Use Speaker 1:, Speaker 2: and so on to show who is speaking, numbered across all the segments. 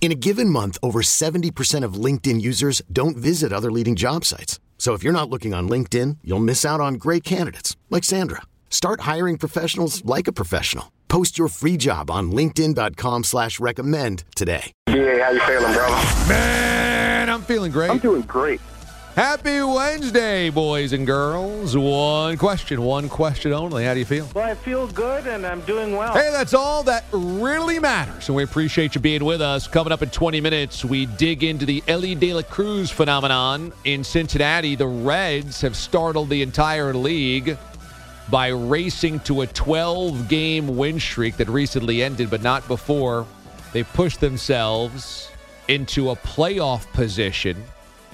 Speaker 1: In a given month, over 70% of LinkedIn users don't visit other leading job sites. So if you're not looking on LinkedIn, you'll miss out on great candidates like Sandra. Start hiring professionals like a professional. Post your free job on LinkedIn.com slash recommend today.
Speaker 2: Yeah, how you feeling, brother?
Speaker 3: Man, I'm feeling great.
Speaker 2: I'm doing great.
Speaker 3: Happy Wednesday, boys and girls. One question, one question only. How do you feel?
Speaker 4: Well, I feel good and I'm doing well.
Speaker 3: Hey, that's all that really matters. And we appreciate you being with us. Coming up in 20 minutes, we dig into the Elly De La Cruz phenomenon in Cincinnati. The Reds have startled the entire league by racing to a 12 game win streak that recently ended, but not before. They pushed themselves into a playoff position.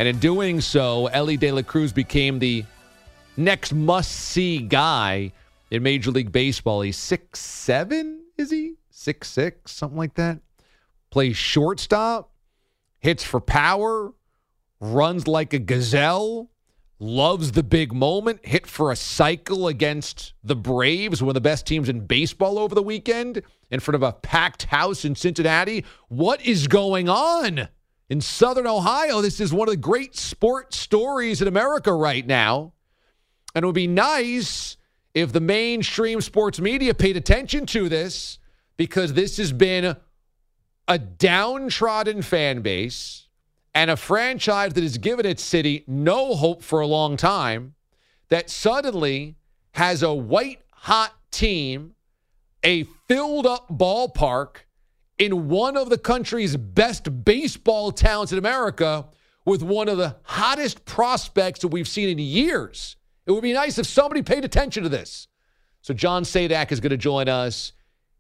Speaker 3: And in doing so, Elly De La Cruz became the next must see guy in Major League Baseball. He's six seven, is he? Six six, something like that. Plays shortstop, hits for power, runs like a gazelle, loves the big moment, hit for a cycle against the Braves, one of the best teams in baseball over the weekend, in front of a packed house in Cincinnati. What is going on? In Southern Ohio. This is one of the great sports stories in America right now. And it would be nice if the mainstream sports media paid attention to this because this has been a downtrodden fan base and a franchise that has given its city no hope for a long time that suddenly has a white hot team, a filled up ballpark in one of the country's best baseball towns in America with one of the hottest prospects that we've seen in years. It would be nice if somebody paid attention to this. So, John Sadak is going to join us.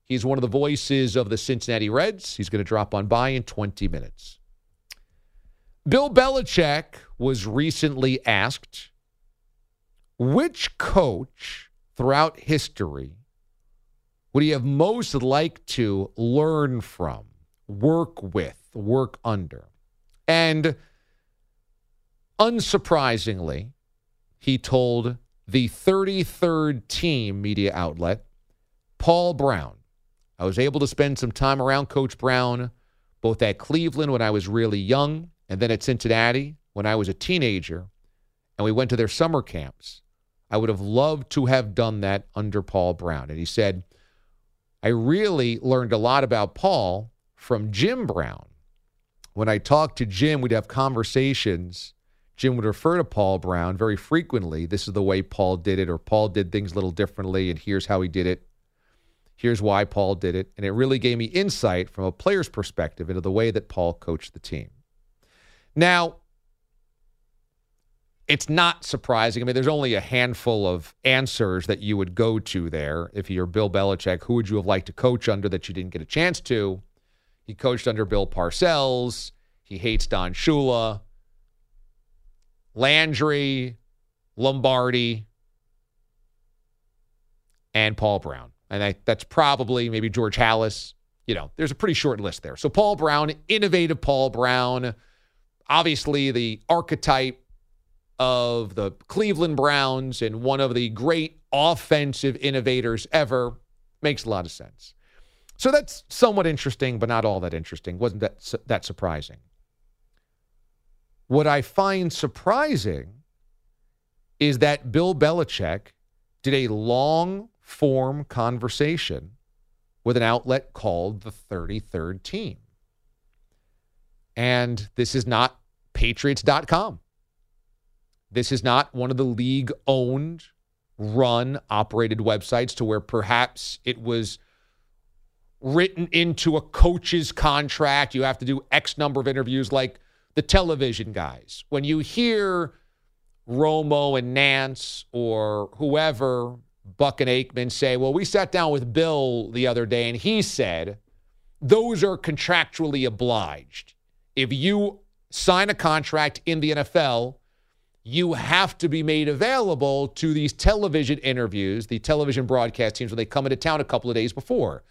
Speaker 3: He's one of the voices of the Cincinnati Reds. He's going to drop on by in 20 minutes. Bill Belichick was recently asked which coach throughout history would he have most liked to learn from, work with, work under? And unsurprisingly, he told the 33rd team media outlet, Paul Brown. I was able to spend some time around Coach Brown, both at Cleveland when I was really young and then at Cincinnati when I was a teenager, and we went to their summer camps. I would have loved to have done that under Paul Brown. And he said, I really learned a lot about Paul from Jim Brown. When I talked to Jim, we'd have conversations. Jim would refer to Paul Brown very frequently. This is the way Paul did it, or Paul did things a little differently, and here's how he did it. Here's why Paul did it. And it really gave me insight from a player's perspective into the way that Paul coached the team. Now, it's not surprising. I mean, there's only a handful of answers that you would go to there. If you're Bill Belichick, who would you have liked to coach under that you didn't get a chance to? He coached under Bill Parcells. He hates Don Shula, Landry, Lombardi, and Paul Brown. And I, that's probably maybe George Halas. You know, there's a pretty short list there. So Paul Brown, innovative Paul Brown, obviously the archetype of the Cleveland Browns and one of the great offensive innovators ever. Makes a lot of sense. So that's somewhat interesting, but not all that interesting. Wasn't that that surprising? What I find surprising is that Bill Belichick did a long form conversation with an outlet called the 33rd team. And this is not patriots.com. This is not one of the league owned, run, operated websites to where perhaps it was written into a coach's contract. You have to do X number of interviews like the television guys. When you hear Romo and Nance or whoever, Buck and Aikman say, well, we sat down with Bill the other day and he said, those are contractually obliged. If you sign a contract in the NFL, you have to be made available to these television interviews, the television broadcast teams when they come into town a couple of days before.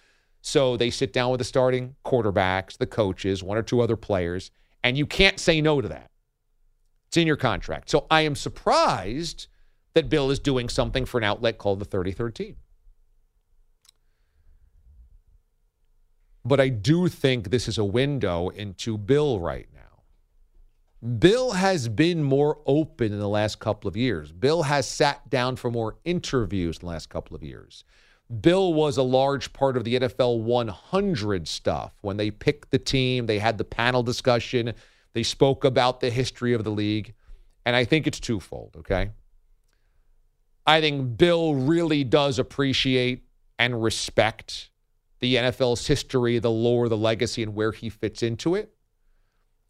Speaker 3: So they sit down with the starting quarterbacks, the coaches, one or two other players, and you can't say no to that. It's in your contract. So I am surprised that Bill is doing something for an outlet called the 33rd team. But I do think this is a window into Bill right. Bill has been more open in the last couple of years. Bill has sat down for more interviews in the last couple of years. Bill was a large part of the NFL 100 stuff. When they picked the team, they had the panel discussion, they spoke about the history of the league. And I think it's twofold, okay? I think Bill really does appreciate and respect the NFL's history, the lore, the legacy, and where he fits into it.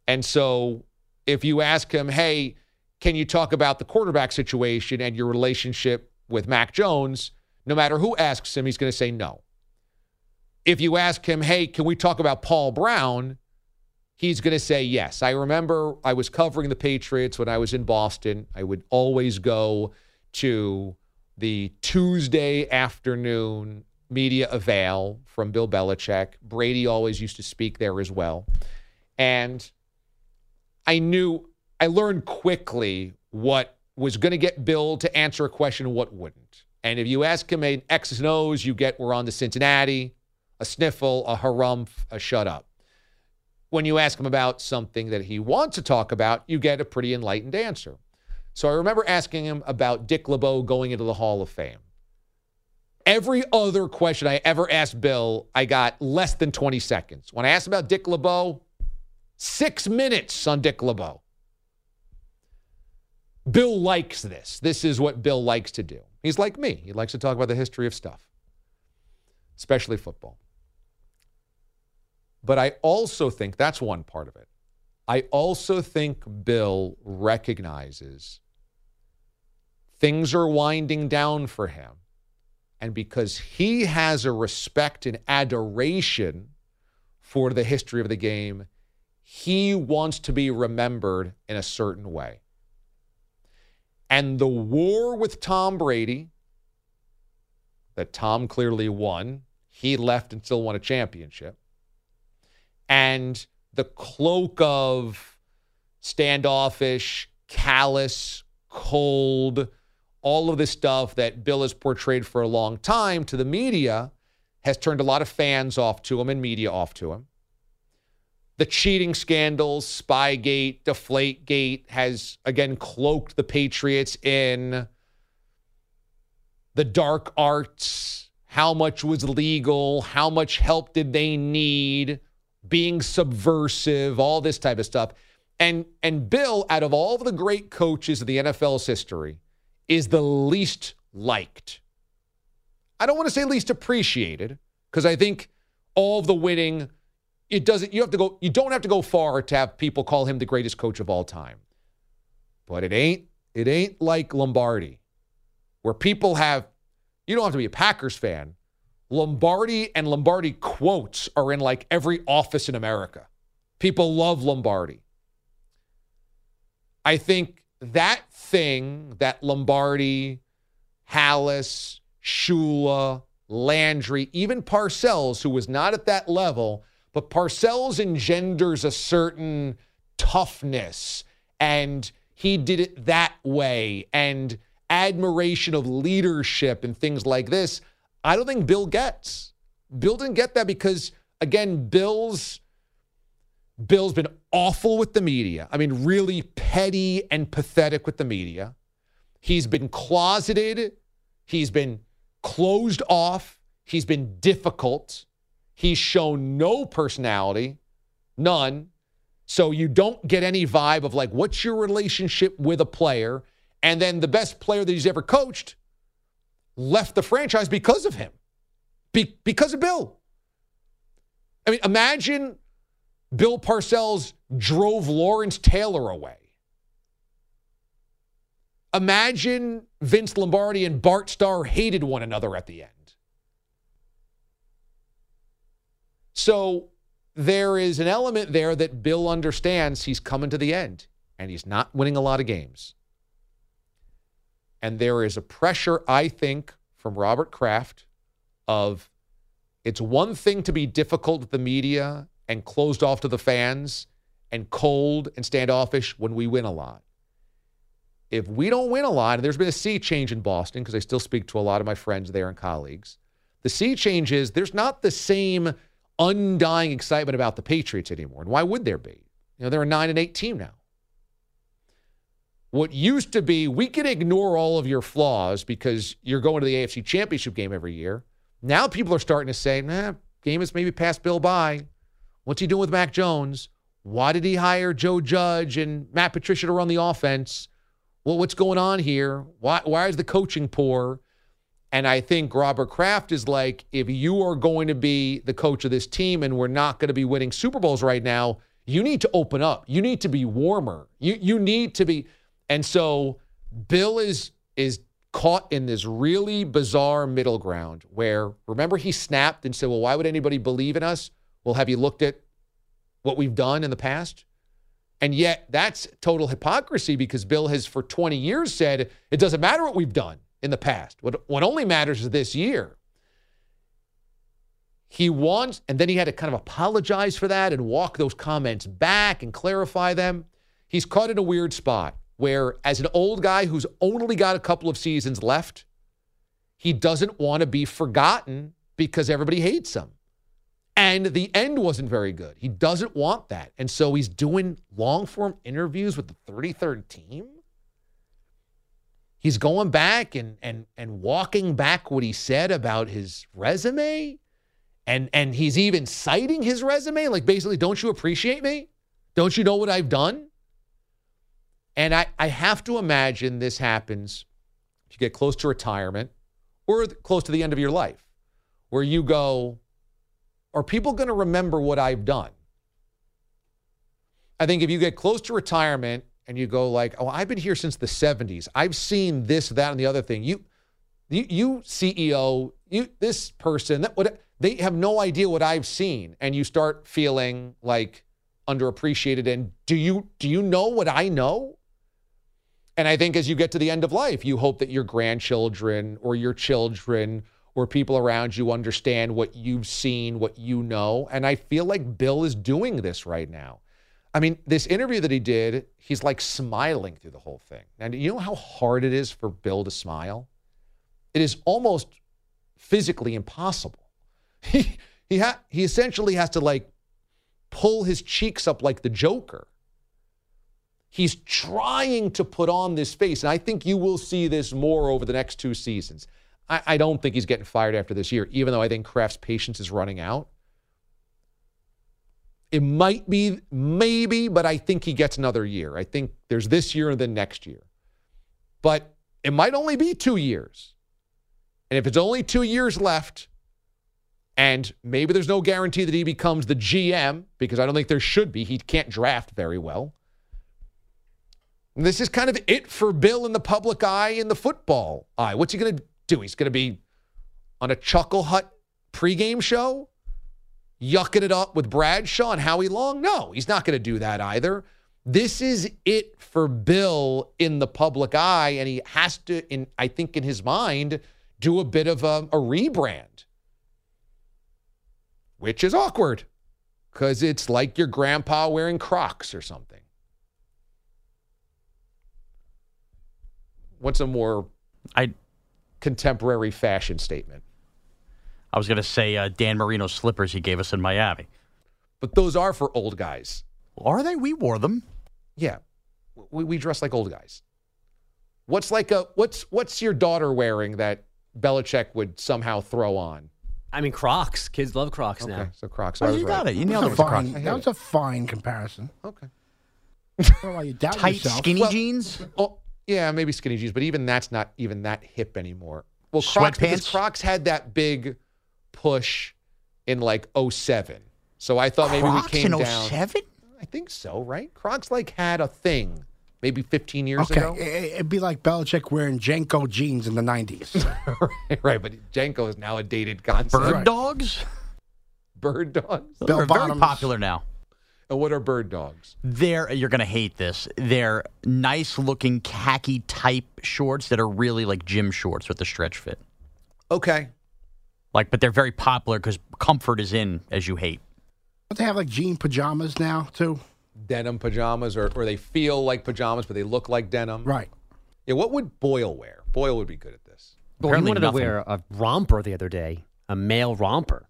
Speaker 3: And so if you ask him, hey, can you talk about the quarterback situation and your relationship with Mac Jones? No matter who asks him, he's going to say no. If you ask him, hey, can we talk about Paul Brown? He's going to say yes. I remember I was covering the Patriots when I was in Boston. I would always go to the Tuesday afternoon media avail from Bill Belichick. Brady always used to speak there as well. And I knew, I learned quickly what was going to get Bill to answer a question what wouldn't. And if you ask him an X's and O's, you get we're on the Cincinnati, a sniffle, a harumph, a shut up. When you ask him about something that he wants to talk about, you get a pretty enlightened answer. So I remember asking him about Dick LeBeau going into the Hall of Fame. Every other question I ever asked Bill, I got less than 20 seconds. When I asked about Dick LeBeau, six minutes on Dick LeBeau. Bill likes this. This is what Bill likes to do. He's like me. He likes to talk about the history of stuff, especially football. But I also think that's one part of it. I also think Bill recognizes things are winding down for him. And because he has a respect and adoration for the history of the game, he wants to be remembered in a certain way. And the war with Tom Brady, that Tom clearly won, he left and still won a championship. And the cloak of standoffish, callous, cold, all of this stuff that Bill has portrayed for a long time to the media has turned a lot of fans off to him and media off to him. The cheating scandals, Spygate, Deflategate has again cloaked the Patriots in the dark arts. How much was legal? How much help did they need? Being subversive, all this type of stuff. And and Bill, out of all of the great coaches of the NFL's history, is the least liked. I don't want to say least appreciated because I think all of the winning it doesn't you have to go you don't have to go far to have people call him the greatest coach of all time. But it ain't it ain't like Lombardi where people have you don't have to be a Packers fan. Lombardi and Lombardi quotes are in like every office in America. People love Lombardi. I think that thing that Lombardi, Halas, Shula, Landry, even Parcells, who was not at that level, but Parcells engenders a certain toughness, and he did it that way, and admiration of leadership and things like this. I don't think Bill gets. Bill didn't get that because, again, Bill's Bill's been awful with the media. I mean, really petty and pathetic with the media. He's been closeted. He's been closed off. He's been difficult. He's shown no personality, none. So you don't get any vibe of like, what's your relationship with a player? And then the best player that he's ever coached left the franchise because of him, Be- because of Bill. I mean, imagine Bill Parcells drove Lawrence Taylor away. Imagine Vince Lombardi and Bart Starr hated one another at the end. So there is an element there that Bill understands he's coming to the end and he's not winning a lot of games. And there is a pressure, I think, from Robert Kraft of it's one thing to be difficult with the media and closed off to the fans and cold and standoffish when we win a lot. If we don't win a lot, and there's been a sea change in Boston because I still speak to a lot of my friends there and colleagues, the sea change is there's not the same undying excitement about the Patriots anymore. And why would there be? You know, they're a nine and eight team now. What used to be, we can ignore all of your flaws because you're going to the AFC championship game every year. Now people are starting to say, nah, game is maybe past Bill by. What's he doing with Mac Jones? Why did he hire Joe Judge and Matt Patricia to run the offense? Well, what's going on here? Why, why is the coaching poor? And I think Robert Kraft is like, if you are going to be the coach of this team and we're not going to be winning Super Bowls right now, you need to open up. You need to be warmer. You you need to be. And so Bill is is caught in this really bizarre middle ground where remember he snapped and said, "Well, why would anybody believe in us?" Well, have you looked at what we've done in the past? And yet that's total hypocrisy because Bill has for 20 years said it doesn't matter what we've done in the past. What, what only matters is this year. He wants, and then he had to kind of apologize for that and walk those comments back and clarify them. He's caught in a weird spot where, as an old guy who's only got a couple of seasons left, he doesn't want to be forgotten because everybody hates him. And the end wasn't very good. He doesn't want that. And so he's doing long form interviews with the 33rd team. He's going back and and and walking back what he said about his resume. And and he's even citing his resume like basically don't you appreciate me? Don't you know what I've done? And I I have to imagine this happens if you get close to retirement or close to the end of your life where you go are people going to remember what I've done? I think if you get close to retirement and you go like, "Oh, I've been here since the 70s. I've seen this, that and the other thing." You you, you CEO, you this person, that what they have no idea what I've seen and you start feeling like underappreciated and do you do you know what I know? And I think as you get to the end of life, you hope that your grandchildren or your children or people around you understand what you've seen, what you know. And I feel like Bill is doing this right now. I mean, this interview that he did, he's like smiling through the whole thing. And you know how hard it is for Bill to smile? It is almost physically impossible. He he ha- he essentially has to like pull his cheeks up like the Joker. He's trying to put on this face, and I think you will see this more over the next two seasons. I, I don't think he's getting fired after this year, even though I think Kraft's patience is running out. It might be, maybe, but I think he gets another year. I think there's this year and then next year. But it might only be two years. And if it's only two years left, and maybe there's no guarantee that he becomes the GM, because I don't think there should be. He can't draft very well. And this is kind of it for Bill in the public eye, in the football eye. What's he going to do? He's going to be on a Chuckle Hut pregame show? Yucking it up with Bradshaw and Howie Long? No, he's not going to do that either. This is it for Bill in the public eye, and he has to, in I think, in his mind, do a bit of a, a rebrand, which is awkward because it's like your grandpa wearing Crocs or something. What's a more
Speaker 5: I
Speaker 3: contemporary fashion statement?
Speaker 5: I was going to say uh, Dan Marino slippers he gave us in Miami.
Speaker 3: But those are for old guys.
Speaker 5: Are they? We wore them.
Speaker 3: Yeah, we, we dress like old guys. What's like a what's what's your daughter wearing that Belichick would somehow throw on?
Speaker 6: I mean, Crocs. Kids love Crocs
Speaker 3: Okay,
Speaker 6: now.
Speaker 3: so Crocs.
Speaker 5: Oh,
Speaker 3: I was
Speaker 5: you got it. You
Speaker 7: That
Speaker 5: nailed it
Speaker 7: was
Speaker 5: with Crocs.
Speaker 7: fine. That was a fine comparison.
Speaker 3: Okay.
Speaker 7: I don't know why you doubt
Speaker 5: Tight,
Speaker 7: yourself.
Speaker 5: skinny
Speaker 3: Well-
Speaker 5: jeans.
Speaker 3: Oh, yeah, maybe skinny jeans, but even that's not even that hip anymore. Well, Crocs because
Speaker 5: Sweatpants?
Speaker 3: Crocs had that big push in like 07. So I thought maybe
Speaker 5: Crocs
Speaker 3: we came
Speaker 5: in oh
Speaker 3: down.
Speaker 5: 07?
Speaker 3: I think so, right? Crocs like had a thing maybe 15 years
Speaker 7: Okay,
Speaker 3: ago.
Speaker 7: it- it'd be like Belichick wearing JNCO jeans in the '90s.
Speaker 3: right, but JNCO is now a dated concept.
Speaker 5: Bird
Speaker 7: Right.
Speaker 5: dogs?
Speaker 3: Bird dogs.
Speaker 5: They're
Speaker 7: Bell
Speaker 5: very popular now.
Speaker 3: And what are bird dogs?
Speaker 5: They're you're gonna hate this. They're nice looking khaki type shorts that are really like gym shorts with the stretch fit.
Speaker 3: Okay.
Speaker 5: Like, but they're very popular because comfort is in as you hate.
Speaker 7: Don't they have like jean pajamas now too?
Speaker 3: Denim pajamas, or, or they feel like pajamas, but they look like denim.
Speaker 7: Right.
Speaker 3: Yeah, what would Boyle wear? Boyle would be good at this.
Speaker 6: Well, he wanted
Speaker 5: nothing.
Speaker 6: to wear a romper the other day, a male romper.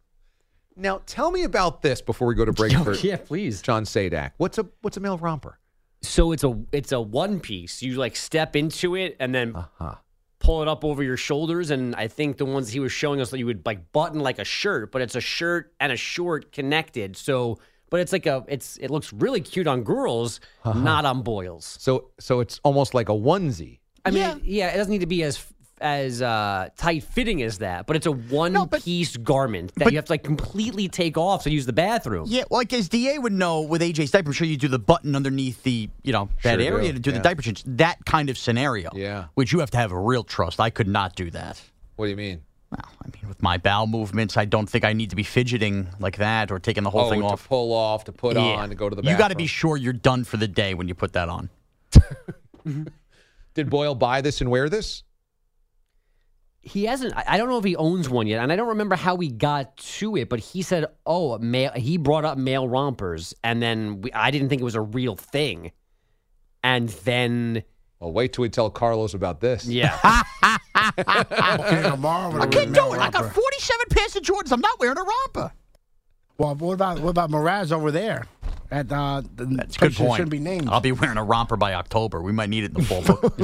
Speaker 3: Now, tell me about this before we go to break for
Speaker 6: yeah, please.
Speaker 3: John Sadak. What's a what's a male romper?
Speaker 6: So it's a it's a one piece. You like step into it and then
Speaker 3: Uh-huh.
Speaker 6: Pull it up over your shoulders. And I think the ones he was showing us that you would like button like a shirt, but it's a shirt and a short connected. So, but it's like a it's it looks really cute on girls,
Speaker 3: Uh-huh.
Speaker 6: not on boys.
Speaker 3: So so it's almost like a onesie.
Speaker 6: I mean, yeah, it doesn't need to be as as uh, tight fitting as that, but it's a one piece garment that
Speaker 5: but-
Speaker 6: you have to like completely take off to use the bathroom.
Speaker 5: Yeah, well, like as DA would know with AJ's diaper, I'm sure you do the button underneath the, you know, that
Speaker 3: Sure
Speaker 5: area
Speaker 3: do,
Speaker 5: to do
Speaker 3: yeah.
Speaker 5: the diaper change. That kind of scenario.
Speaker 3: Yeah.
Speaker 5: Which you have to have a real trust. I could not do that.
Speaker 3: What do you mean?
Speaker 5: Well, I mean, with my bowel movements, I don't think I need to be fidgeting like that or taking the whole
Speaker 3: oh,
Speaker 5: thing
Speaker 3: to
Speaker 5: off.
Speaker 3: pull off, to put
Speaker 5: Yeah.
Speaker 3: on, to go to the bathroom.
Speaker 5: You got to be sure you're done for the day when you put that on.
Speaker 3: Did Boyle buy this and wear this?
Speaker 6: He hasn't. I I don't know if he owns one yet, and I don't remember how we got to it. But he said, "Oh, male." He brought up male rompers, and then we, I didn't think it was a real thing. And then,
Speaker 3: Well, wait till we tell Carlos about this.
Speaker 6: yeah,
Speaker 7: Okay, tomorrow.
Speaker 5: I can't do it. I got 47 pairs of Jordans. I'm not wearing a romper.
Speaker 7: Well, what about what about Mraz over there? At uh, the
Speaker 5: That's a good point.
Speaker 7: Shouldn't be named.
Speaker 5: I'll be wearing a romper by October. We might need it in the fall book.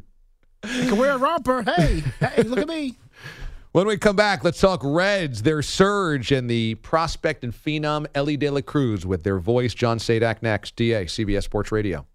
Speaker 7: You can wear a romper. Hey, hey, look at me.
Speaker 3: When we come back, let's talk Reds, their surge, and the prospect and phenom Elly De La Cruz with their voice, John Sadak next. DA, CBS Sports Radio.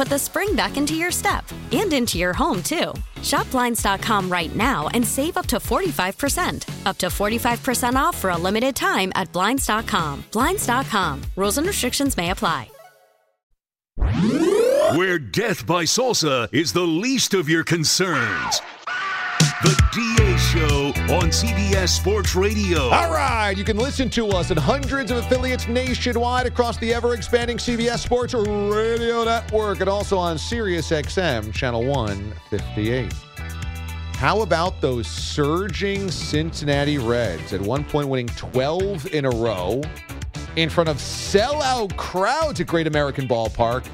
Speaker 8: put the spring back into your step and into your home, too. Shop Blinds.com right now and save up to 45%. Up to 45% off for a limited time at Blinds.com. Blinds.com. Rules and restrictions may apply.
Speaker 9: Where death by salsa is the least of your concerns. The DA Show on CBS Sports Radio.
Speaker 3: All right, you can listen to us at hundreds of affiliates nationwide across the ever expanding CBS Sports Radio Network and also on Sirius XM channel 158. How about those surging Cincinnati Reds at one point winning 12 in a row in front of sellout crowds at Great American Ballpark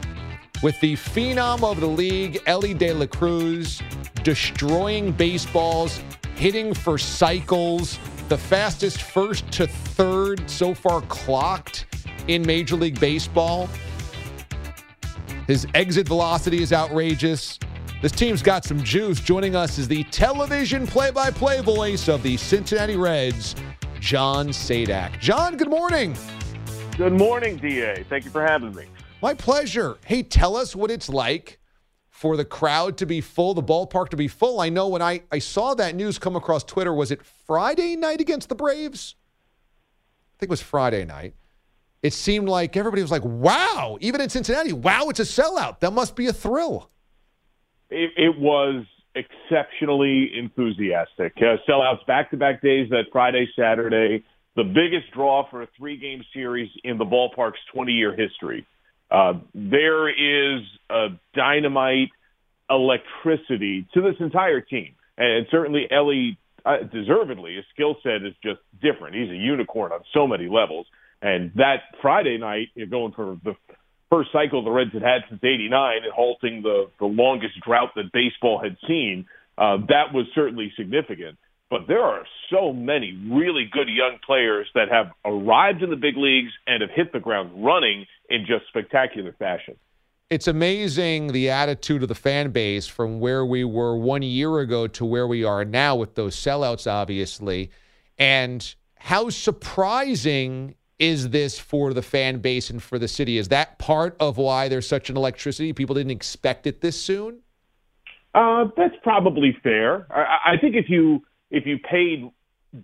Speaker 3: with the phenom of the league, Elly De La Cruz, destroying baseballs, hitting for cycles, the fastest first to third so far clocked in Major League Baseball. His exit velocity is outrageous. This team's got some juice. Joining us is the television play by play voice of the Cincinnati Reds, John Sadak. John, good morning.
Speaker 10: Good morning, DA. Thank you for having me.
Speaker 3: My pleasure. Hey, tell us what it's like for the crowd to be full, the ballpark to be full. I know when I, I saw that news come across Twitter, was it Friday night against the Braves? I think it was Friday night. It seemed like everybody was like, wow, even in Cincinnati, wow, it's a sellout. That must be a thrill.
Speaker 10: It, it was exceptionally enthusiastic. Uh, sellouts back to back days that Friday, Saturday, the biggest draw for a three game series in the ballpark's 20 year history. Uh, there is a dynamite electricity to this entire team. And certainly Elly, uh, deservedly, his skill set is just different. He's a unicorn on so many levels. And that Friday night, you're going for the first cycle the Reds had had since '89 and halting the the longest drought that baseball had seen. Uh, that was certainly significant. But there are so many really good young players that have arrived in the big leagues and have hit the ground running in just spectacular fashion.
Speaker 3: It's amazing the attitude of the fan base from where we were one year ago to where we are now with those sellouts, obviously. And how surprising is this for the fan base and for the city? Is that part of why there's such an electricity? People didn't expect it this soon.
Speaker 10: Uh, that's probably fair. I, I think if you if you paid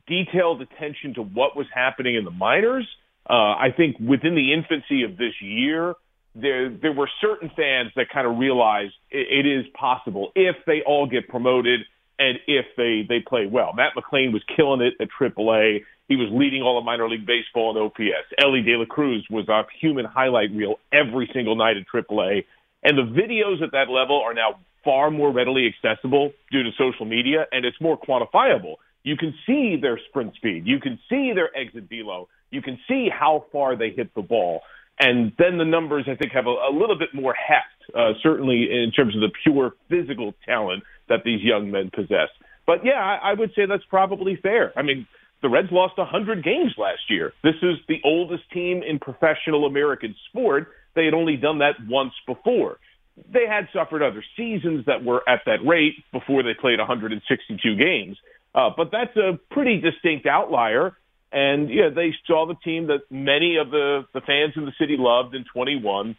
Speaker 10: detailed attention to what was happening in the minors, uh, I think within the infancy of this year, there there were certain fans that kind of realized it, it is possible if they all get promoted and if they they play well. Matt McLain was killing it at AAA. He was leading all of minor league baseball in OPS. Elly De La Cruz was a human highlight reel every single night at AAA. And the videos at that level are now far more readily accessible due to social media, and it's more quantifiable. You can see their sprint speed. You can see their exit velo. You can see how far they hit the ball. And then the numbers, I think, have a, a little bit more heft, uh, certainly in terms of the pure physical talent that these young men possess. But yeah, I, I would say that's probably fair. I mean, the Reds lost 100 games last year. This is the oldest team in professional American sport. They had only done that once before. They had suffered other seasons that were at that rate before they played 162 games. Uh, but that's a pretty distinct outlier. And yeah, they saw the team that many of the, the fans in the city loved in 21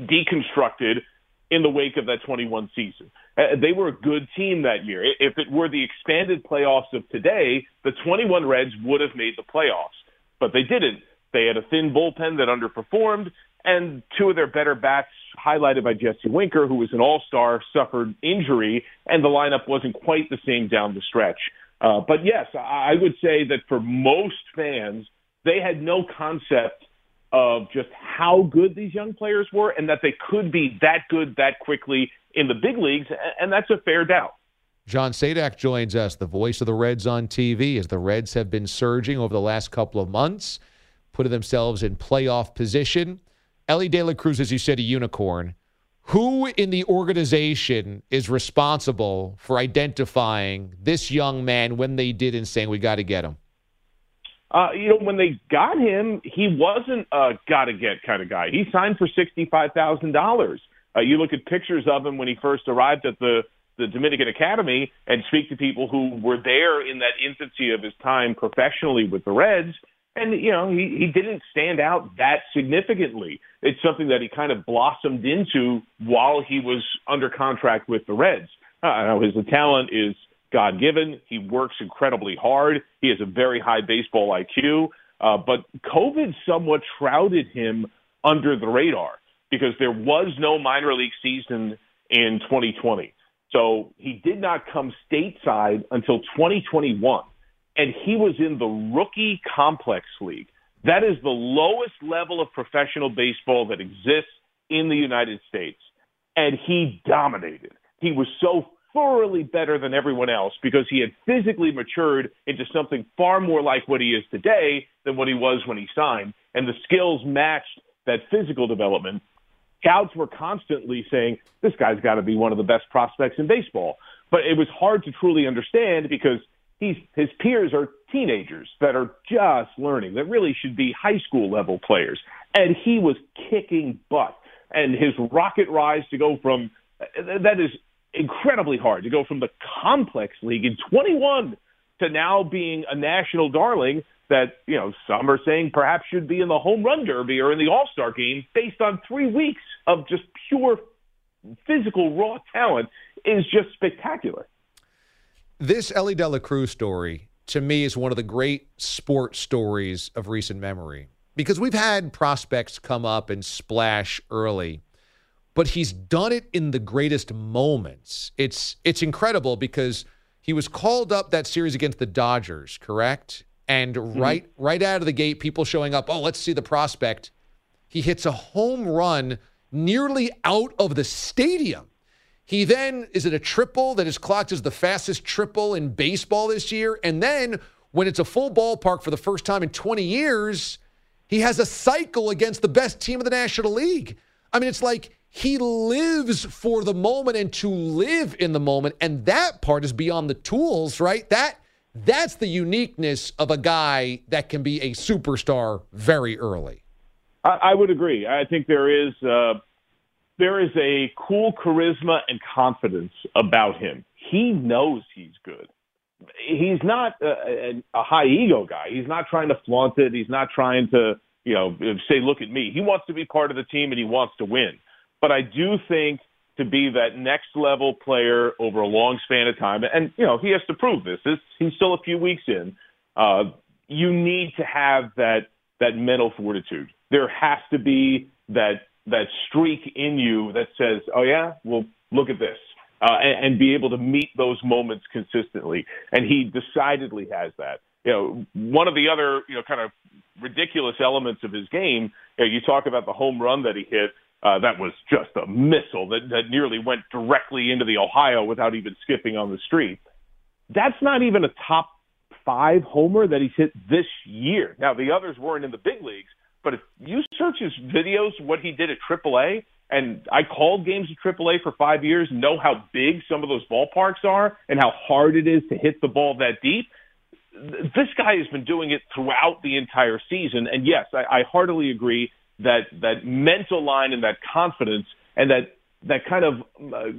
Speaker 10: deconstructed in the wake of that 21 season. Uh, they were a good team that year. If it were the expanded playoffs of today, the 21 Reds would have made the playoffs, but they didn't. They had a thin bullpen that underperformed, and two of their better bats, highlighted by Jesse Winker, who was an all star, suffered injury, and the lineup wasn't quite the same down the stretch. Uh, but yes, I would say that for most fans, they had no concept of just how good these young players were and that they could be that good that quickly in the big leagues, and that's a fair doubt.
Speaker 3: John Sadak joins us, the voice of the Reds on TV, as the Reds have been surging over the last couple of months, putting themselves in playoff position. Elly De La Cruz, as you said, a unicorn. Who in the organization is responsible for identifying this young man when they did and saying, we got to get him?
Speaker 10: Uh, you know, when they got him, he wasn't a gotta get kind of guy. He signed for sixty-five thousand uh, dollars. You look at pictures of him when he first arrived at the the Dominican Academy and speak to people who were there in that infancy of his time professionally with the Reds, and you know he he didn't stand out that significantly. It's something that he kind of blossomed into while he was under contract with the Reds. Uh, his talent is God given. He works incredibly hard. He has a very high baseball IQ. Uh, but COVID somewhat shrouded him under the radar because there was no minor league season in 2020. So he did not come stateside until 2021. And he was in the rookie complex league. That is the lowest level of professional baseball that exists in the United States. And he dominated. He was so thoroughly better than everyone else because he had physically matured into something far more like what he is today than what he was when he signed. And the skills matched that physical development. Scouts were constantly saying, this guy's got to be one of the best prospects in baseball. But it was hard to truly understand because he's, his peers are teenagers that are just learning, that really should be high school level players. And he was kicking butt. and his rocket rise to go from that is incredibly hard to go from the complex league in 21 to now being a national darling that you know some are saying perhaps should be in the home run derby or in the All Star game based on three weeks of just pure physical raw talent is just spectacular.
Speaker 3: This Elly De La Cruz story to me is one of the great sports stories of recent memory. Because we've had prospects come up and splash early but he's done it in the greatest moments. It's it's incredible because he was called up that series against the Dodgers correct? And mm-hmm. right right out of the gate people showing up oh let's see the prospect. He hits a home run nearly out of the stadium he then is it a triple that is clocked as the fastest triple in baseball this year and then when it's a full ballpark for the first time in 20 years he has a cycle against the best team of the National League. I mean, it's like he lives for the moment and to live in the moment. And that part is beyond the tools, right? That that's the uniqueness of a guy that can be a superstar very early.
Speaker 10: I, I would agree. I think there is uh, there is a cool charisma and confidence about him. He knows he's good. He's not a, a high ego guy. He's not trying to flaunt it. He's not trying to you know say look at me. He wants to be part of the team and he wants to win. But I do think to be that next level player over a long span of time, and you know he has to prove this. he's still a few weeks in. Uh, you need to have that that mental fortitude. There has to be that that streak in you that says, "Oh yeah, well look at this," uh, and, and be able to meet those moments consistently. And he decidedly has that. You know, one of the other you know kind of ridiculous elements of his game. You, know, you talk about the home run that he hit. Uh, that was just a missile that, that nearly went directly into the Ohio without even skipping on the street. That's not even a top five homer that he's hit this year. Now the others weren't in the big leagues, but if you search his videos, what he did at AAA, and I called games at AAA for five years, know how big some of those ballparks are and how hard it is to hit the ball that deep. This guy has been doing it throughout the entire season, and yes, I, I heartily agree that that mental line and that confidence and that that kind of uh,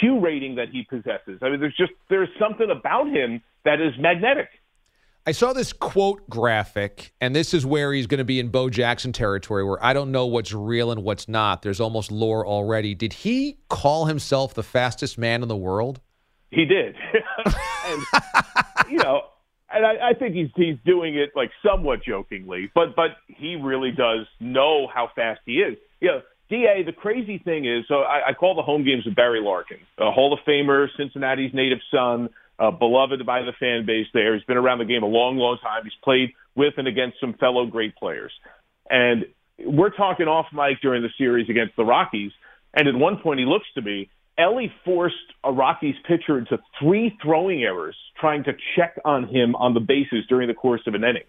Speaker 10: Q rating that he possesses. I mean, there's just there's something about him that is magnetic.
Speaker 3: I saw this quote graphic, and this is where he's going to be in Bo Jackson territory, where I don't know what's real and what's not. There's almost lore already. Did he call himself the fastest man in the world?
Speaker 10: He did, and you know, and I, I think he's he's doing it like somewhat jokingly, but but he really does know how fast he is. You know, DA. The crazy thing is, so I, I call the home games with Barry Larkin, a Hall of Famer, Cincinnati's native son, uh, beloved by the fan base there. He's been around the game a long, long time. He's played with and against some fellow great players, and we're talking off mic during the series against the Rockies. And at one point, he looks to me Elly forced a Rockies pitcher into three throwing errors trying to check on him on the bases during the course of an inning.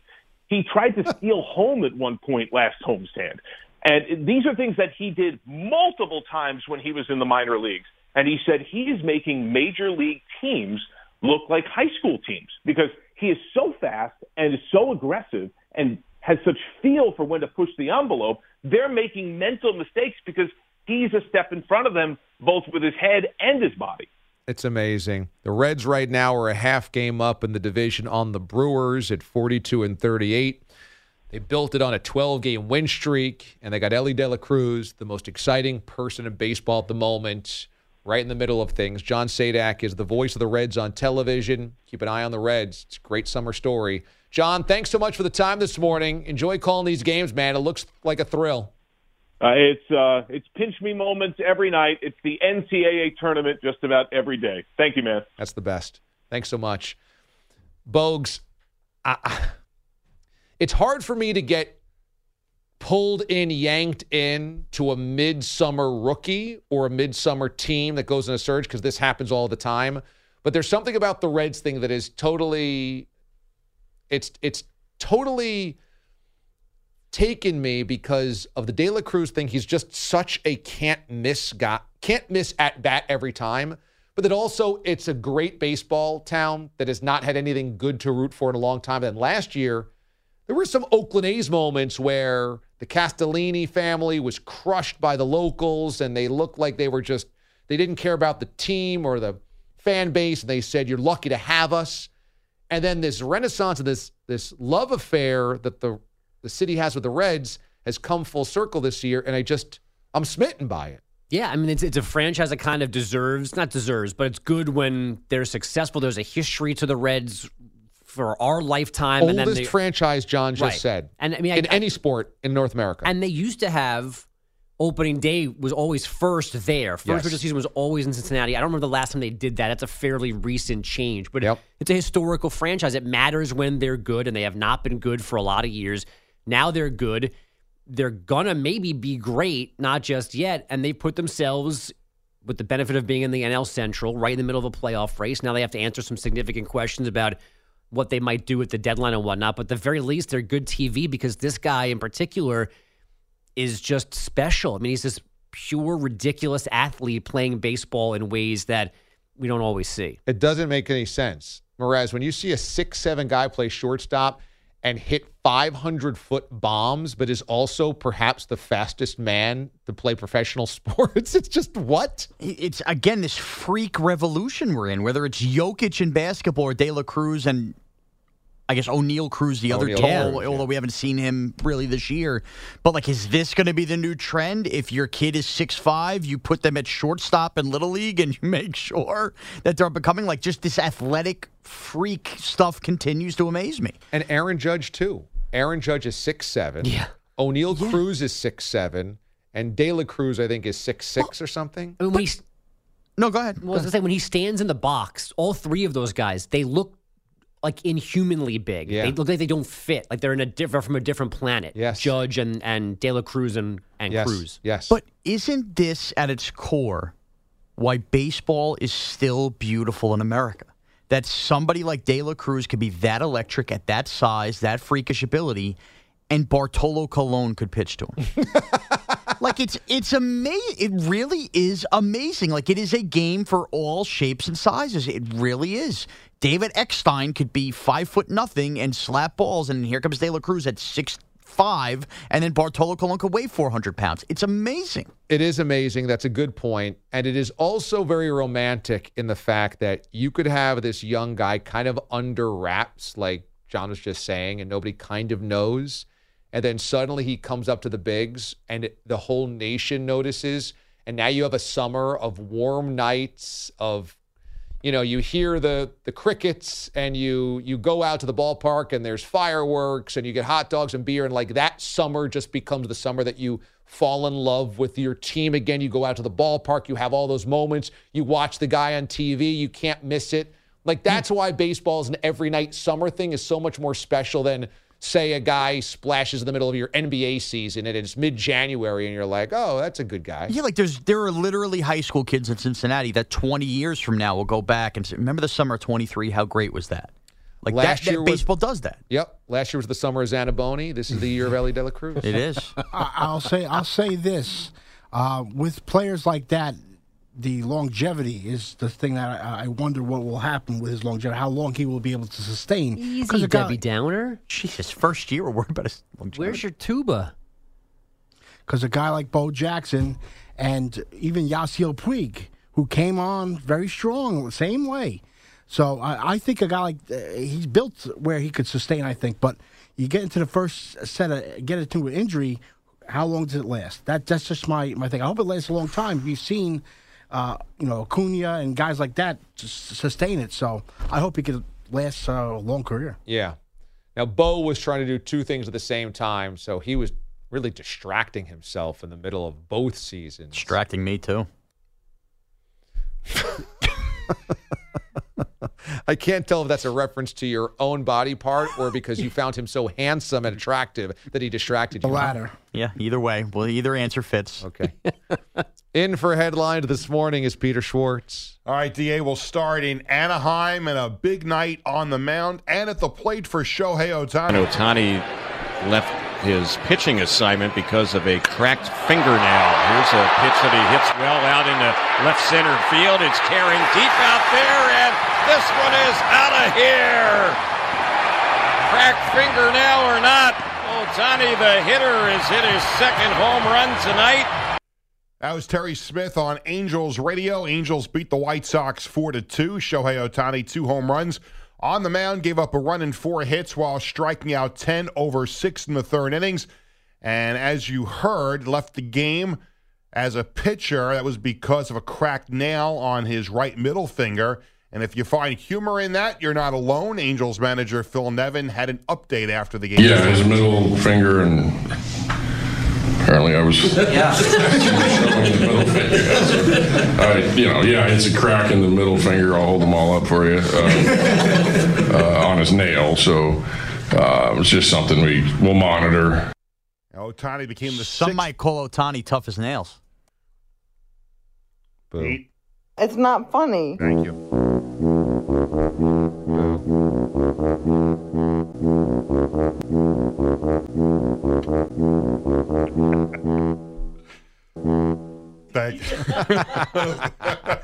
Speaker 10: He tried to steal home at one point last homestand. And these are things that he did multiple times when he was in the minor leagues. And he said he is making major league teams look like high school teams because he is so fast and is so aggressive and has such feel for when to push the envelope. They're making mental mistakes because he's a step in front of them, both with his head and his body.
Speaker 3: It's amazing. The Reds right now are a half game up in the division on the Brewers at 42 and 38. They built it on a 12 game win streak, and they got Elly De La Cruz, the most exciting person in baseball at the moment, right in the middle of things. John Sadak is the voice of the Reds on television. Keep an eye on the Reds. It's a great summer story. John, thanks so much for the time this morning. Enjoy calling these games, man. It looks like a thrill.
Speaker 10: Uh, it's uh, it's pinch me moments every night. It's the NCAA tournament just about every day. Thank you, man.
Speaker 3: That's the best. Thanks so much, Bogues. I, it's hard for me to get pulled in, yanked in to a midsummer rookie or a midsummer team that goes in a surge because this happens all the time. But there's something about the Reds thing that is totally, it's it's totally taken me because of the De La Cruz thing. He's just such a can't miss guy, can't miss at bat every time. But that also it's a great baseball town that has not had anything good to root for in a long time. And last year, there were some Oakland A's moments where the Castellini family was crushed by the locals, and they looked like they were just they didn't care about the team or the fan base. And they said, "You're lucky to have us." And then this renaissance of this this love affair that the the city has with the Reds has come full circle this year, and I just I'm smitten by it.
Speaker 6: Yeah, I mean it's it's a franchise that kind of deserves not deserves, but it's good when they're successful. There's a history to the Reds for our lifetime.
Speaker 3: Oldest
Speaker 6: and then they,
Speaker 3: franchise, John just
Speaker 6: Right.
Speaker 3: said,
Speaker 6: And I mean, I-
Speaker 3: in any sport in North America.
Speaker 6: and they used to have opening day was always first there. First
Speaker 3: Yes.
Speaker 6: regular season was always in Cincinnati. I don't remember the last time they did that. That's a fairly recent change, but
Speaker 3: Yep.
Speaker 6: it's a historical franchise. It matters when they're good, and they have not been good for a lot of years. Now they're good. They're gonna maybe be great, not just yet, and they put themselves with the benefit of being in the NL Central, right in the middle of a playoff race. Now they have to answer some significant questions about what they might do at the deadline and whatnot. But at the very least, they're good TV because this guy in particular is just special. I mean, he's this pure, ridiculous athlete playing baseball in ways that we don't always see.
Speaker 3: It doesn't make any sense. Whereas when you see a six seven guy play shortstop and hit 500 foot bombs, but is also perhaps the fastest man to play professional sports, it's just what?
Speaker 5: It's again this freak revolution we're in, whether it's Jokic in basketball or De La Cruz and I guess Oneil Cruz, the other
Speaker 3: Oneil
Speaker 5: tall,
Speaker 3: Cruz,
Speaker 5: although we haven't seen him really this year. But like, is this going to be the new trend? If your kid is six five, you put them at shortstop in little league, and you make sure that they're becoming like just this athletic freak stuff continues to amaze me.
Speaker 3: And Aaron Judge too. Aaron Judge is six seven.
Speaker 6: Yeah.
Speaker 3: Oneil Cruz is six seven, and De La Cruz I think is six six or something.
Speaker 6: I mean, when he,
Speaker 5: No, go ahead.
Speaker 6: well, I was gonna say, when he stands in the box, all three of those guys, they look like inhumanly big.
Speaker 3: Yeah.
Speaker 6: They look like they don't fit. Like they're in a different from a different planet.
Speaker 3: Yes.
Speaker 6: Judge and and De La Cruz and and
Speaker 3: Yes,
Speaker 6: Cruz.
Speaker 3: yes.
Speaker 5: But isn't this at its core why baseball is still beautiful in America? That somebody like De La Cruz could be that electric at that size, that freakish ability, and Bartolo Colon could pitch to him. like it's it's amazing. It really is amazing. Like it is a game for all shapes and sizes. It really is. David Eckstein could be five foot nothing and slap balls, and here comes De La Cruz at six five, and then Bartolo Colon could weigh four hundred pounds. It's amazing.
Speaker 3: It is amazing. That's a good point. And it is also very romantic in the fact that you could have this young guy kind of under wraps, like John was just saying, and nobody kind of knows. And then suddenly he comes up to the bigs and it, the whole nation notices. And now you have a summer of warm nights, of you know, you hear the the crickets and you you go out to the ballpark and there's fireworks and you get hot dogs and beer and like that summer just becomes the summer that you fall in love with your team again. You go out to the ballpark, you have all those moments, you watch the guy on TV, you can't miss it. Like that's why baseball is an every night summer thing is so much more special than say a guy splashes in the middle of your NBA season and it's mid-January and you're like, "Oh, that's a good guy."
Speaker 5: Yeah, like there's there are literally high school kids in Cincinnati that 20 years from now will go back and say, remember the summer of 23? How great was that? Like
Speaker 3: Last
Speaker 5: that,
Speaker 3: year
Speaker 5: that
Speaker 3: was-
Speaker 5: baseball does that.
Speaker 3: Yep. Last year was the summer of Zanaboni. This is the year of Elly De La Cruz.
Speaker 5: It is.
Speaker 7: I, I'll say I'll say this: uh, with players like that, the longevity is the thing that I, I wonder what will happen with his longevity. How long he will be able to sustain?
Speaker 6: Easy, Debbie Downer.
Speaker 5: Jesus, first year we're worried about his longevity.
Speaker 6: Where's your tuba?
Speaker 7: because a guy like Bo Jackson and even Yasiel Puig, who came on very strong, same way. So I, I think a guy like uh, he's built where he could sustain. I think, but you get into the first set of get into an injury. How long does it last? That that's just my my thing. I hope it lasts a long time. We've seen, uh, you know, Acuna and guys like that just sustain it. So I hope he could last uh, a long career.
Speaker 3: Yeah. Now, Bo was trying to do two things at the same time, so he was really distracting himself in the middle of both seasons.
Speaker 5: Distracting me too.
Speaker 3: I can't tell if that's a reference to your own body part or because you found him so handsome and attractive that he distracted you.
Speaker 7: The latter.
Speaker 5: Yeah, either way. Well, either answer fits.
Speaker 3: Okay. In for headlines this morning is Peter Schwartz.
Speaker 11: All right, DA will start in Anaheim and a big night on the mound and at the plate for Shohei Ohtani.
Speaker 12: Ohtani left his pitching assignment because of a cracked fingernail. Here's a pitch that he hits well out into left center field. It's tearing deep out there, and this one is out of here. Cracked fingernail or not, Ohtani, the hitter, has hit his second home run tonight.
Speaker 11: That was Terry Smith on Angels Radio. Angels beat the White Sox 4 to 2. Shohei Ohtani, two home runs. On the mound, gave up a run and four hits while striking out 10 over 6 in the third innings. And as you heard, left the game as a pitcher. That was because of a cracked nail on his right middle finger. And if you find humor in that, you're not alone. Angels manager Phil Nevin had an update after the game.
Speaker 13: Yeah, his middle finger and apparently I was.
Speaker 14: Yeah.
Speaker 13: I, you know, yeah, it's a crack in the middle finger. I'll hold them all up for you uh, uh, on his nail. So uh, it's just something we will monitor.
Speaker 11: Ohtani became the
Speaker 5: Some might call Ohtani tough as nails.
Speaker 11: Eight.
Speaker 14: It's not funny.
Speaker 11: Thank you. Thank you.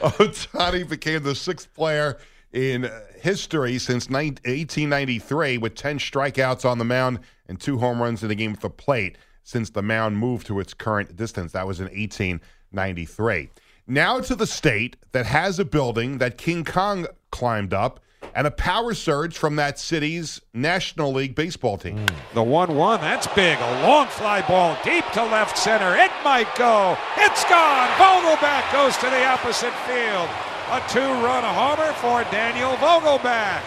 Speaker 11: Oh, Ohtani became the sixth player in history since 1893 with 10 strikeouts on the mound and two home runs in the game at the plate since the mound moved to its current distance. That was in 1893. Now to the state that has a building that King Kong climbed up and a power surge from that city's National League baseball team. Mm.
Speaker 15: The 1 1, that's big. A long fly ball deep to left center. It might go. It's gone. Vogelbach goes to the opposite field. A two run homer for Daniel Vogelbach.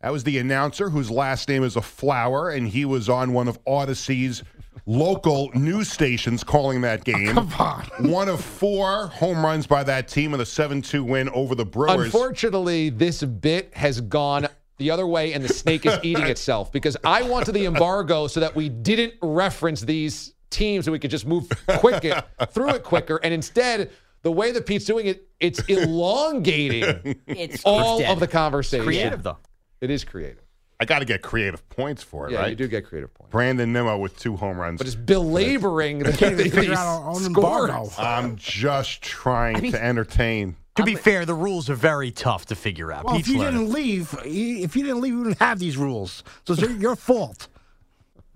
Speaker 11: That was the announcer whose last name is a flower, and he was on one of Audacy's local news stations calling that oh, game.
Speaker 7: Come on.
Speaker 11: One of four home runs by that team in a 7 2 win over the Brewers.
Speaker 3: Unfortunately, this bit has gone the other way, and the snake is eating itself because I wanted the embargo so that we didn't reference these teams and we could just move quick it, through it quicker. And instead, the way that Pete's doing it, it's elongating
Speaker 6: It's
Speaker 3: all
Speaker 6: dead.
Speaker 3: of the conversation.
Speaker 5: Creative, though.
Speaker 3: It is creative.
Speaker 11: I got to get creative points for it,
Speaker 3: Yeah,
Speaker 11: right?
Speaker 3: you do get creative points.
Speaker 11: Brandon Nimmo with two home runs.
Speaker 3: But it's belaboring the,
Speaker 7: Can't even
Speaker 3: these
Speaker 7: figure out our embargo.
Speaker 11: I'm just trying to entertain.
Speaker 5: To be fair, the rules are very tough to figure out.
Speaker 7: Well,
Speaker 5: Pete's
Speaker 7: if you
Speaker 5: learning.
Speaker 7: didn't leave, if you didn't leave, we wouldn't have these rules. So it's your- your fault,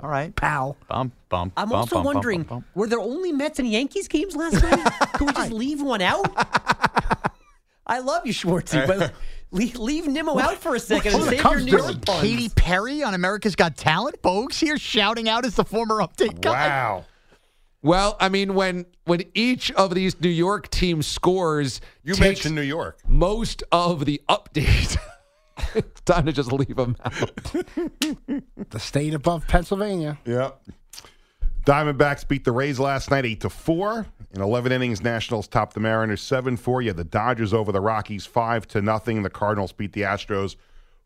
Speaker 5: All right.
Speaker 7: pal.
Speaker 5: Bump, bump,
Speaker 6: I'm
Speaker 5: bump,
Speaker 6: also
Speaker 5: bump, bump,
Speaker 6: wondering,
Speaker 5: bump, bump.
Speaker 6: were there only Mets and Yankees games last night? Could we just leave one out? I love you, Schwartzy, but leave, leave Nimmo out for a second and save
Speaker 7: comes
Speaker 6: your New
Speaker 7: to
Speaker 6: York
Speaker 7: it?
Speaker 6: puns.
Speaker 5: Katy Perry on America's Got Talent? Bogues here shouting out as the former update guy.
Speaker 11: Wow.
Speaker 3: Well, I mean, when when each of these New York teams scores,
Speaker 11: You
Speaker 3: takes
Speaker 11: mentioned New York.
Speaker 3: most of the update. it's time to just leave them out.
Speaker 7: The state above Pennsylvania.
Speaker 11: Yep. Diamondbacks beat the Rays last night 8 to 4. In 11 innings, Nationals topped the Mariners 7 4. You had the Dodgers over the Rockies 5 to nothing. The Cardinals beat the Astros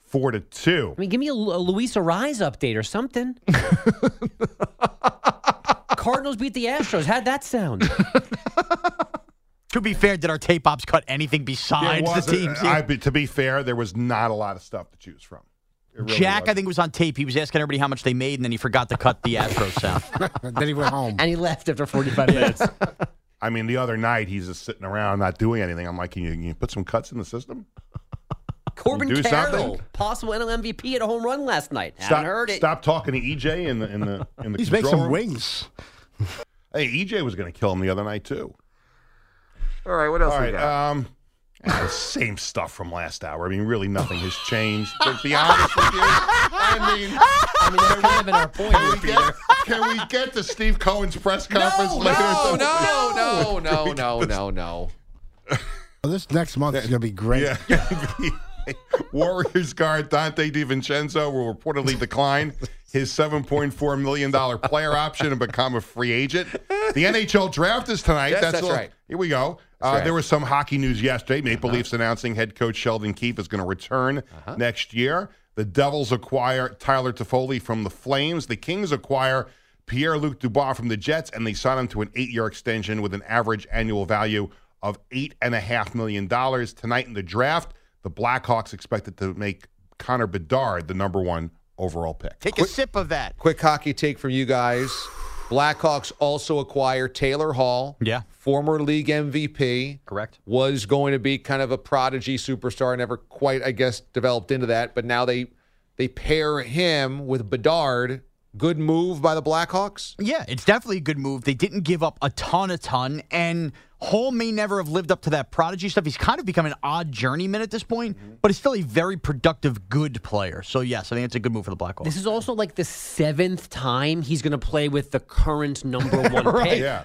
Speaker 11: 4 to 2.
Speaker 6: I mean, give me a, a Luis Arraez update or something. Cardinals beat the Astros. How'd that sound?
Speaker 5: To be fair, did our tape ops cut anything besides the
Speaker 11: wasn't-
Speaker 5: teams?
Speaker 11: I, to be fair, there was not a lot of stuff to choose from. Really
Speaker 5: Jack, I
Speaker 11: wasn't.
Speaker 5: think, was on tape. He was asking everybody how much they made, and then he forgot to cut the Astros sound.
Speaker 7: then he went home.
Speaker 6: and he left after 45 minutes.
Speaker 11: I mean, the other night he's just sitting around not doing anything. I'm like, can you, can you put some cuts in the system?
Speaker 6: Corbin
Speaker 11: do
Speaker 6: Carroll,
Speaker 11: something?
Speaker 6: possible NL MVP at a home run last night.
Speaker 11: Stop,
Speaker 6: Haven't heard it.
Speaker 11: stop talking to EJ in the in the in the
Speaker 7: He's making some
Speaker 11: room.
Speaker 7: wings.
Speaker 11: Hey, EJ was going to kill him the other night too.
Speaker 3: All right, what else
Speaker 11: All
Speaker 3: we got?
Speaker 11: um, the same stuff from last hour. I mean, really, nothing has changed. To be honest with you, I mean,
Speaker 6: I mean, that's kind of been our point here,
Speaker 11: can we, get, can we get to Steve Cohen's press conference later?
Speaker 3: no, no, no, no, no, no, no.
Speaker 7: Well, this next month is going to be great.
Speaker 11: Yeah. Warriors guard Donte DiVincenzo will reportedly decline his $7.4 million player option and become a free agent. The NHL draft is tonight.
Speaker 3: Yes, that's
Speaker 11: all-
Speaker 3: right.
Speaker 11: Here we go. Uh,
Speaker 3: right.
Speaker 11: There was some hockey news yesterday. Maple Leafs announcing head coach Sheldon Keefe is going to return next year. The Devils acquire Tyler Toffoli from the Flames. The Kings acquire Pierre Luc Dubois from the Jets, and they sign him to an eight year extension with an average annual value of $8.5 million. Tonight in the draft, the Blackhawks expected to make Connor Bedard the number one overall pick.
Speaker 5: Take a sip of that.
Speaker 3: Quick hockey take from you guys. Blackhawks also acquire Taylor Hall.
Speaker 5: Yeah.
Speaker 3: Former league MVP.
Speaker 5: Correct.
Speaker 3: Was going to be kind of a prodigy superstar. Never quite, I guess, developed into that. But now they They pair him with Bedard. Good move by the Blackhawks.
Speaker 5: Yeah, it's definitely a good move. They didn't give up a ton, a ton, and Hall may never have lived up to that prodigy stuff. He's kind of become an odd journeyman at this point, mm-hmm. but he's still a very productive, good player. So yes, I think it's a good move for the Blackhawks.
Speaker 6: This is also like the seventh time he's going to play with the current number one
Speaker 3: Right.
Speaker 6: pick.
Speaker 11: Yeah.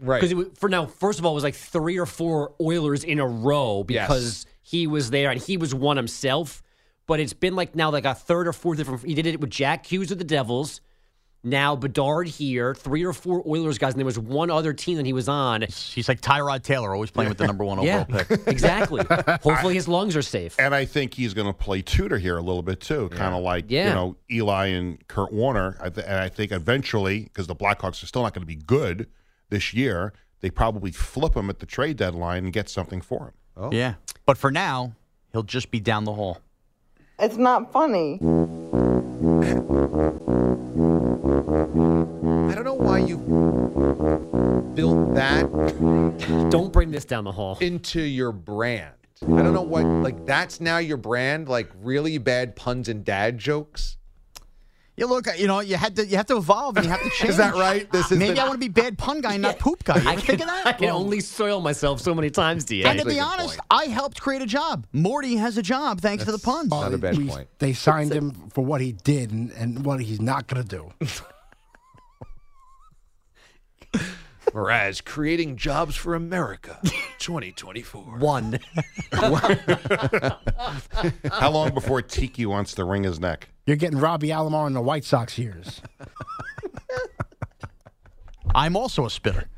Speaker 3: Right.
Speaker 6: Because for now, first of all, it was like three or four Oilers in a row because he was there and he was one himself. But it's been like now like a third or fourth different. He did it with Jack Hughes with the Devils. Now Bedard here, three or four Oilers guys, and there was one other team that he was on.
Speaker 5: He's like Tyrod Taylor, always playing with the number one overall
Speaker 6: Yeah,
Speaker 5: pick.
Speaker 6: exactly. Hopefully his lungs are safe.
Speaker 11: And I think he's going to play tutor here a little bit too, kind of like
Speaker 6: Yeah.
Speaker 11: you know Eli and Kurt Warner. I th- and I think eventually, because the Blackhawks are still not going to be good this year, they probably flip him at the trade deadline and get something for him.
Speaker 3: Oh.
Speaker 5: Yeah, but for now, he'll just be down the hall.
Speaker 14: It's not funny.
Speaker 3: I don't know why you built that
Speaker 6: Don't bring this down the hall.
Speaker 3: into your brand. I don't know what like that's now your brand, like really bad puns and dad jokes.
Speaker 5: Yeah, look, you know, you had to you have to evolve and you have to change.
Speaker 3: Is that right? This is
Speaker 5: Maybe
Speaker 3: the-
Speaker 5: I want to be bad pun guy, not poop guy. You
Speaker 6: I can,
Speaker 5: think of that?
Speaker 6: I can only soil myself so many times, DA.
Speaker 5: And to be honest, I helped create a job. Morty has a job thanks to the puns.
Speaker 3: Not a bad
Speaker 7: We-
Speaker 3: point.
Speaker 7: They signed him for what he did and, and what he's not going to do.
Speaker 3: Whereas creating jobs for America 2024.
Speaker 6: One.
Speaker 11: How long before Tiki wants to wring his neck?
Speaker 7: You're getting Robbie Alomar in the White Sox years.
Speaker 5: I'm also a spitter.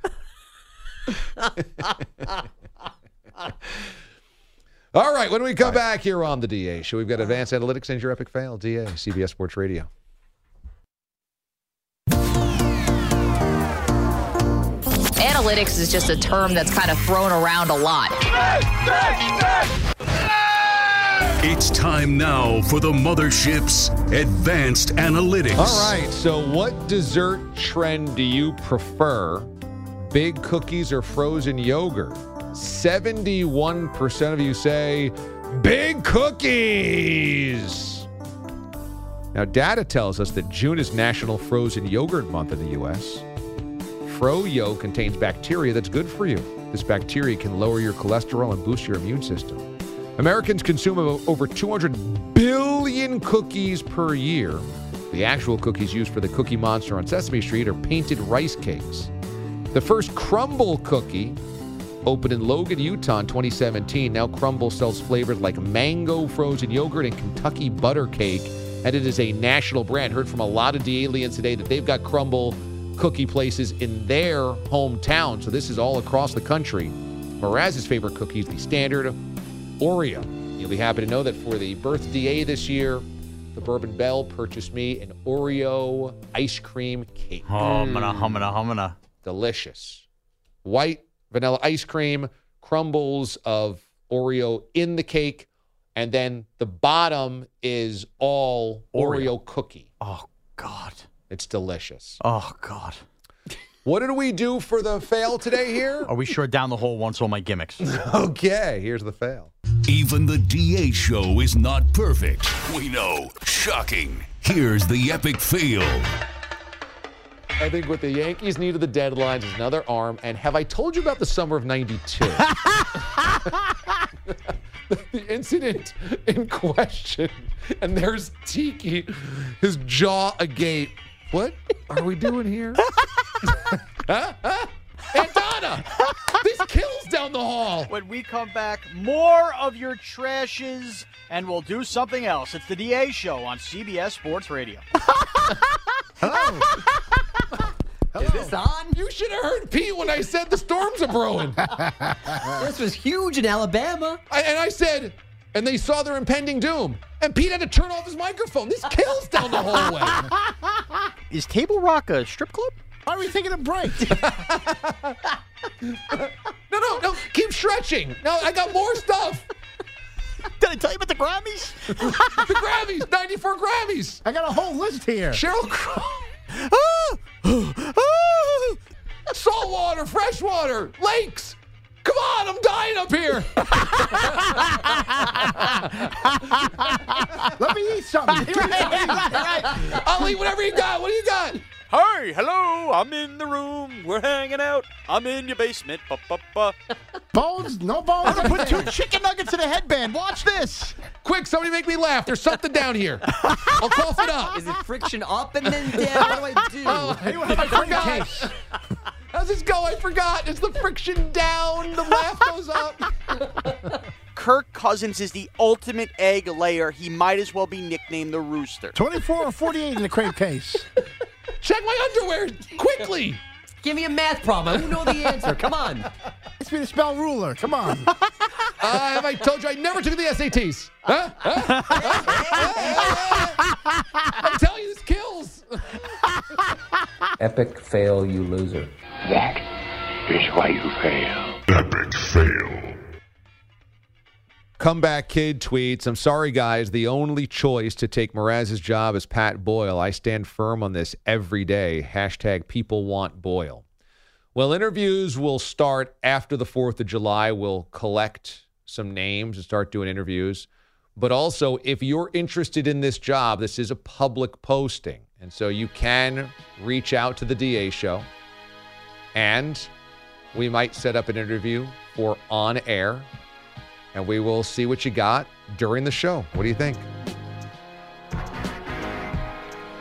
Speaker 3: All right, when we come back here on the DA show, we've got advanced analytics and your epic fail. DA, CBS Sports Radio.
Speaker 16: Analytics is just a term that's kind of thrown around a lot.
Speaker 9: It's time now for the mothership's advanced analytics.
Speaker 3: All right, so what dessert trend do you prefer? Big cookies or frozen yogurt? 71% of you say big cookies. Now, data tells us that June is National Frozen Yogurt Month in the U.S. Froyo contains bacteria that's good for you. This bacteria can lower your cholesterol and boost your immune system. Americans consume over 200 billion cookies per year. The actual cookies used for the Cookie Monster on Sesame Street are painted rice cakes. The first Crumbl cookie opened in Logan, Utah in 2017. Now Crumbl sells flavors like mango frozen yogurt and Kentucky butter cake, and it is a national brand. Heard from a lot of the aliens today that they've got Crumbl cookie places in their hometown. So this is all across the country. Mraz's favorite cookie is the standard Oreo. You'll be happy to know that for the birthday this year, the Bourbon Bell purchased me an Oreo ice cream cake.
Speaker 5: Humana, humana, mm. humana.
Speaker 3: Delicious. White vanilla ice cream, crumbles of Oreo in the cake, and then the bottom is all Oreo, cookie.
Speaker 5: Oh, God.
Speaker 3: It's delicious.
Speaker 5: Oh, God.
Speaker 3: What did we do for the fail today here?
Speaker 5: Are we sure down the hole once all my gimmicks?
Speaker 3: okay, here's the fail.
Speaker 9: Even the DA show is not perfect. We know. Shocking. Here's the epic fail.
Speaker 3: I think what the Yankees need of the deadlines is another arm. And have I told you about the summer of 92? the incident in question. And there's Tiki, his jaw agape. What are we doing here? huh? Huh? And Donna, this kills down the hall.
Speaker 17: When we come back, more of your trashes, and we'll do something else. It's the DA Show on CBS Sports Radio.
Speaker 6: Is this on?
Speaker 3: You should have heard Pete when I said the storms are brewing.
Speaker 6: This was huge in Alabama.
Speaker 3: I, and I said, and they saw their impending doom. And Pete had to turn off his microphone. This kills down the hallway.
Speaker 17: Is Table Rock a strip club?
Speaker 7: Why are we taking a break?
Speaker 3: no, no, no. Keep stretching. No, I got more stuff.
Speaker 17: Did I tell you about the Grammys?
Speaker 3: the Grammys, 94 Grammys.
Speaker 7: I got a whole list here.
Speaker 3: Sheryl Crow. Saltwater, freshwater, lakes, Come on, I'm dying up here.
Speaker 7: Let me eat something.
Speaker 3: I'll eat whatever you got. What do you got?
Speaker 17: Hey, hello, I'm in the room. We're hanging out. I'm in your basement. Ba, ba, ba.
Speaker 7: Bones? No bones?
Speaker 5: I'm gonna put two chicken nuggets in a headband. Watch this.
Speaker 3: Quick, somebody make me laugh. There's something down here. I'll cough it up.
Speaker 6: Is it friction up and then down? What do I do?
Speaker 3: Oh, I oh, forgot. How's this go? I forgot. It's the friction down. The laugh goes up.
Speaker 17: Kirk Cousins is the ultimate egg layer. He might as well be nicknamed the Rooster.
Speaker 7: 24 or 48 in the crate case.
Speaker 3: Check my underwear quickly.
Speaker 6: Give me a math problem. I don't know the answer. Come on.
Speaker 7: It's me the spell ruler. Come on.
Speaker 3: Uh, have I told you I never took the SATs? Huh? Huh? Huh? I'm telling you, this kills.
Speaker 18: Epic fail, you loser.
Speaker 9: That is why you fail. Epic fail.
Speaker 3: Comeback Kid tweets, I'm sorry, guys. The only choice to take Mraz's job is Pat Boyle. I stand firm on this every day. Hashtag people want Boyle. Well, interviews will start after the 4th of July. We'll collect some names and start doing interviews. But also, if you're interested in this job, this is a public posting. And so you can reach out to the DA show and we might set up an interview for on air and we will see what you got during the show. What do you think?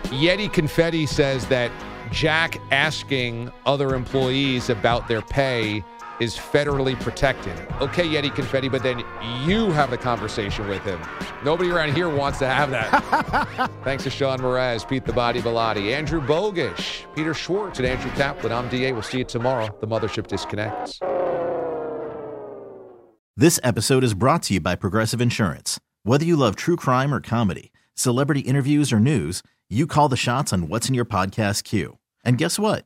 Speaker 3: Yeti Confetti says that Jack asking other employees about their pay is federally protected. Okay, Yeti Confetti, but then you have the conversation with him. Nobody around here wants to have that. Thanks to Sean Mraz, Pete the Body Bellotti, Andrew Bogish, Peter Schwartz, and Andrew Kaplan. I'm DA. We'll see you tomorrow. The Mothership disconnects.
Speaker 19: This episode is brought to you by Progressive Insurance. Whether you love true crime or comedy, celebrity interviews or news, you call the shots on what's in your podcast queue. And guess what?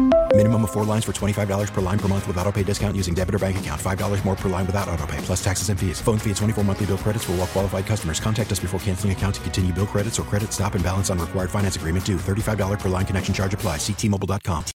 Speaker 20: Minimum of four lines for $25 per line per month with auto pay discount using debit or bank account. $5 more per line without auto pay, plus taxes and fees. Phone fee at 24 monthly bill credits for all well qualified customers. Contact us before canceling account to continue bill credits or credit stop and balance on required finance agreement due. $35 per line connection charge apply. Ctmobile.com.